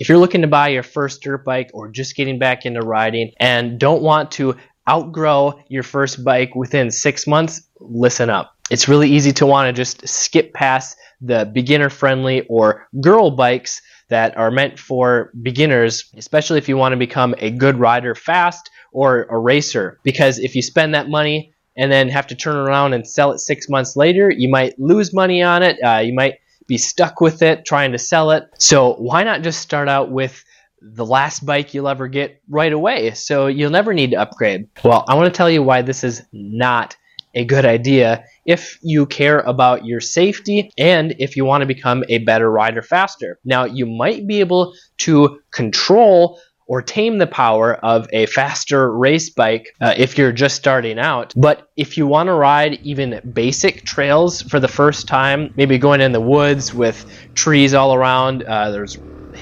If you're looking to buy your first dirt bike or just getting back into riding and don't want to outgrow your first bike within six months, listen up. It's really easy to want to just skip past the beginner friendly or girl bikes that are meant for beginners, especially if you want to become a good rider fast or a racer. Because if you spend that money and then have to turn around and sell it six months later, you might lose money on it. Uh, you might be stuck with it trying to sell it. So why not just start out with the last bike you'll ever get right away so you'll never need to upgrade? Well, I want to tell you why this is not a good idea if you care about your safety and if you want to become a better rider faster. Now, you might be able to control or tame the power of a faster race bike uh, if you're just starting out. But if you want to ride even basic trails for the first time, maybe going in the woods with trees all around, uh, there's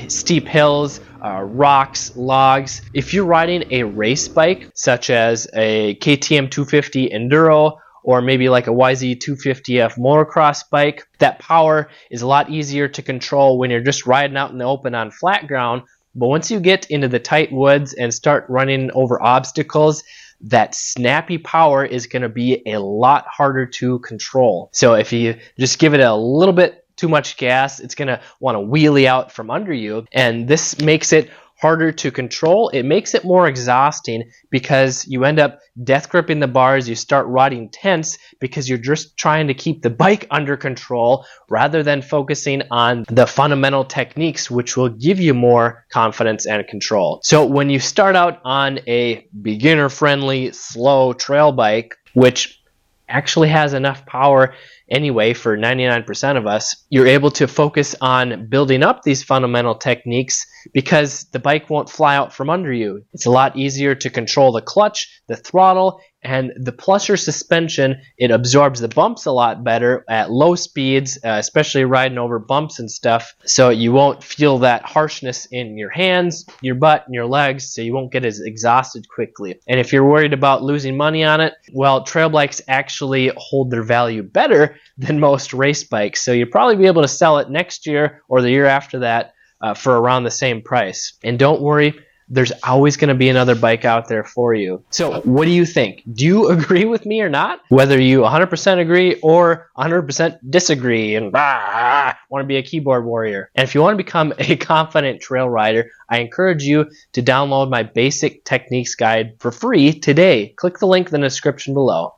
steep hills, uh, rocks, logs. If you're riding a race bike, such as a KTM 250 Enduro or maybe like a YZ250F motocross bike, that power is a lot easier to control when you're just riding out in the open on flat ground but once you get into the tight woods and start running over obstacles, that snappy power is going to be a lot harder to control. So if you just give it a little bit too much gas, it's going to want to wheelie out from under you. And this makes it harder to control. It makes it more exhausting because you end up death gripping the bars. You start riding tense because you're just trying to keep the bike under control rather than focusing on the fundamental techniques, which will give you more confidence and control. So when you start out on a beginner friendly, slow trail bike, which actually has enough power anyway for 99% of us, you're able to focus on building up these fundamental techniques because the bike won't fly out from under you. It's a lot easier to control the clutch, the throttle, and the plusher suspension. It absorbs the bumps a lot better at low speeds, uh, especially riding over bumps and stuff. So you won't feel that harshness in your hands, your butt, and your legs, so you won't get as exhausted quickly. And if you're worried about losing money on it, well, trail bikes actually hold their value better than most race bikes. So you'll probably be able to sell it next year or the year after that uh, for around the same price. And don't worry, there's always going to be another bike out there for you. So, what do you think? Do you agree with me or not? Whether you 100% agree or 100% disagree and ah, want to be a keyboard warrior. And if you want to become a confident trail rider, I encourage you to download my basic techniques guide for free today. Click the link in the description below.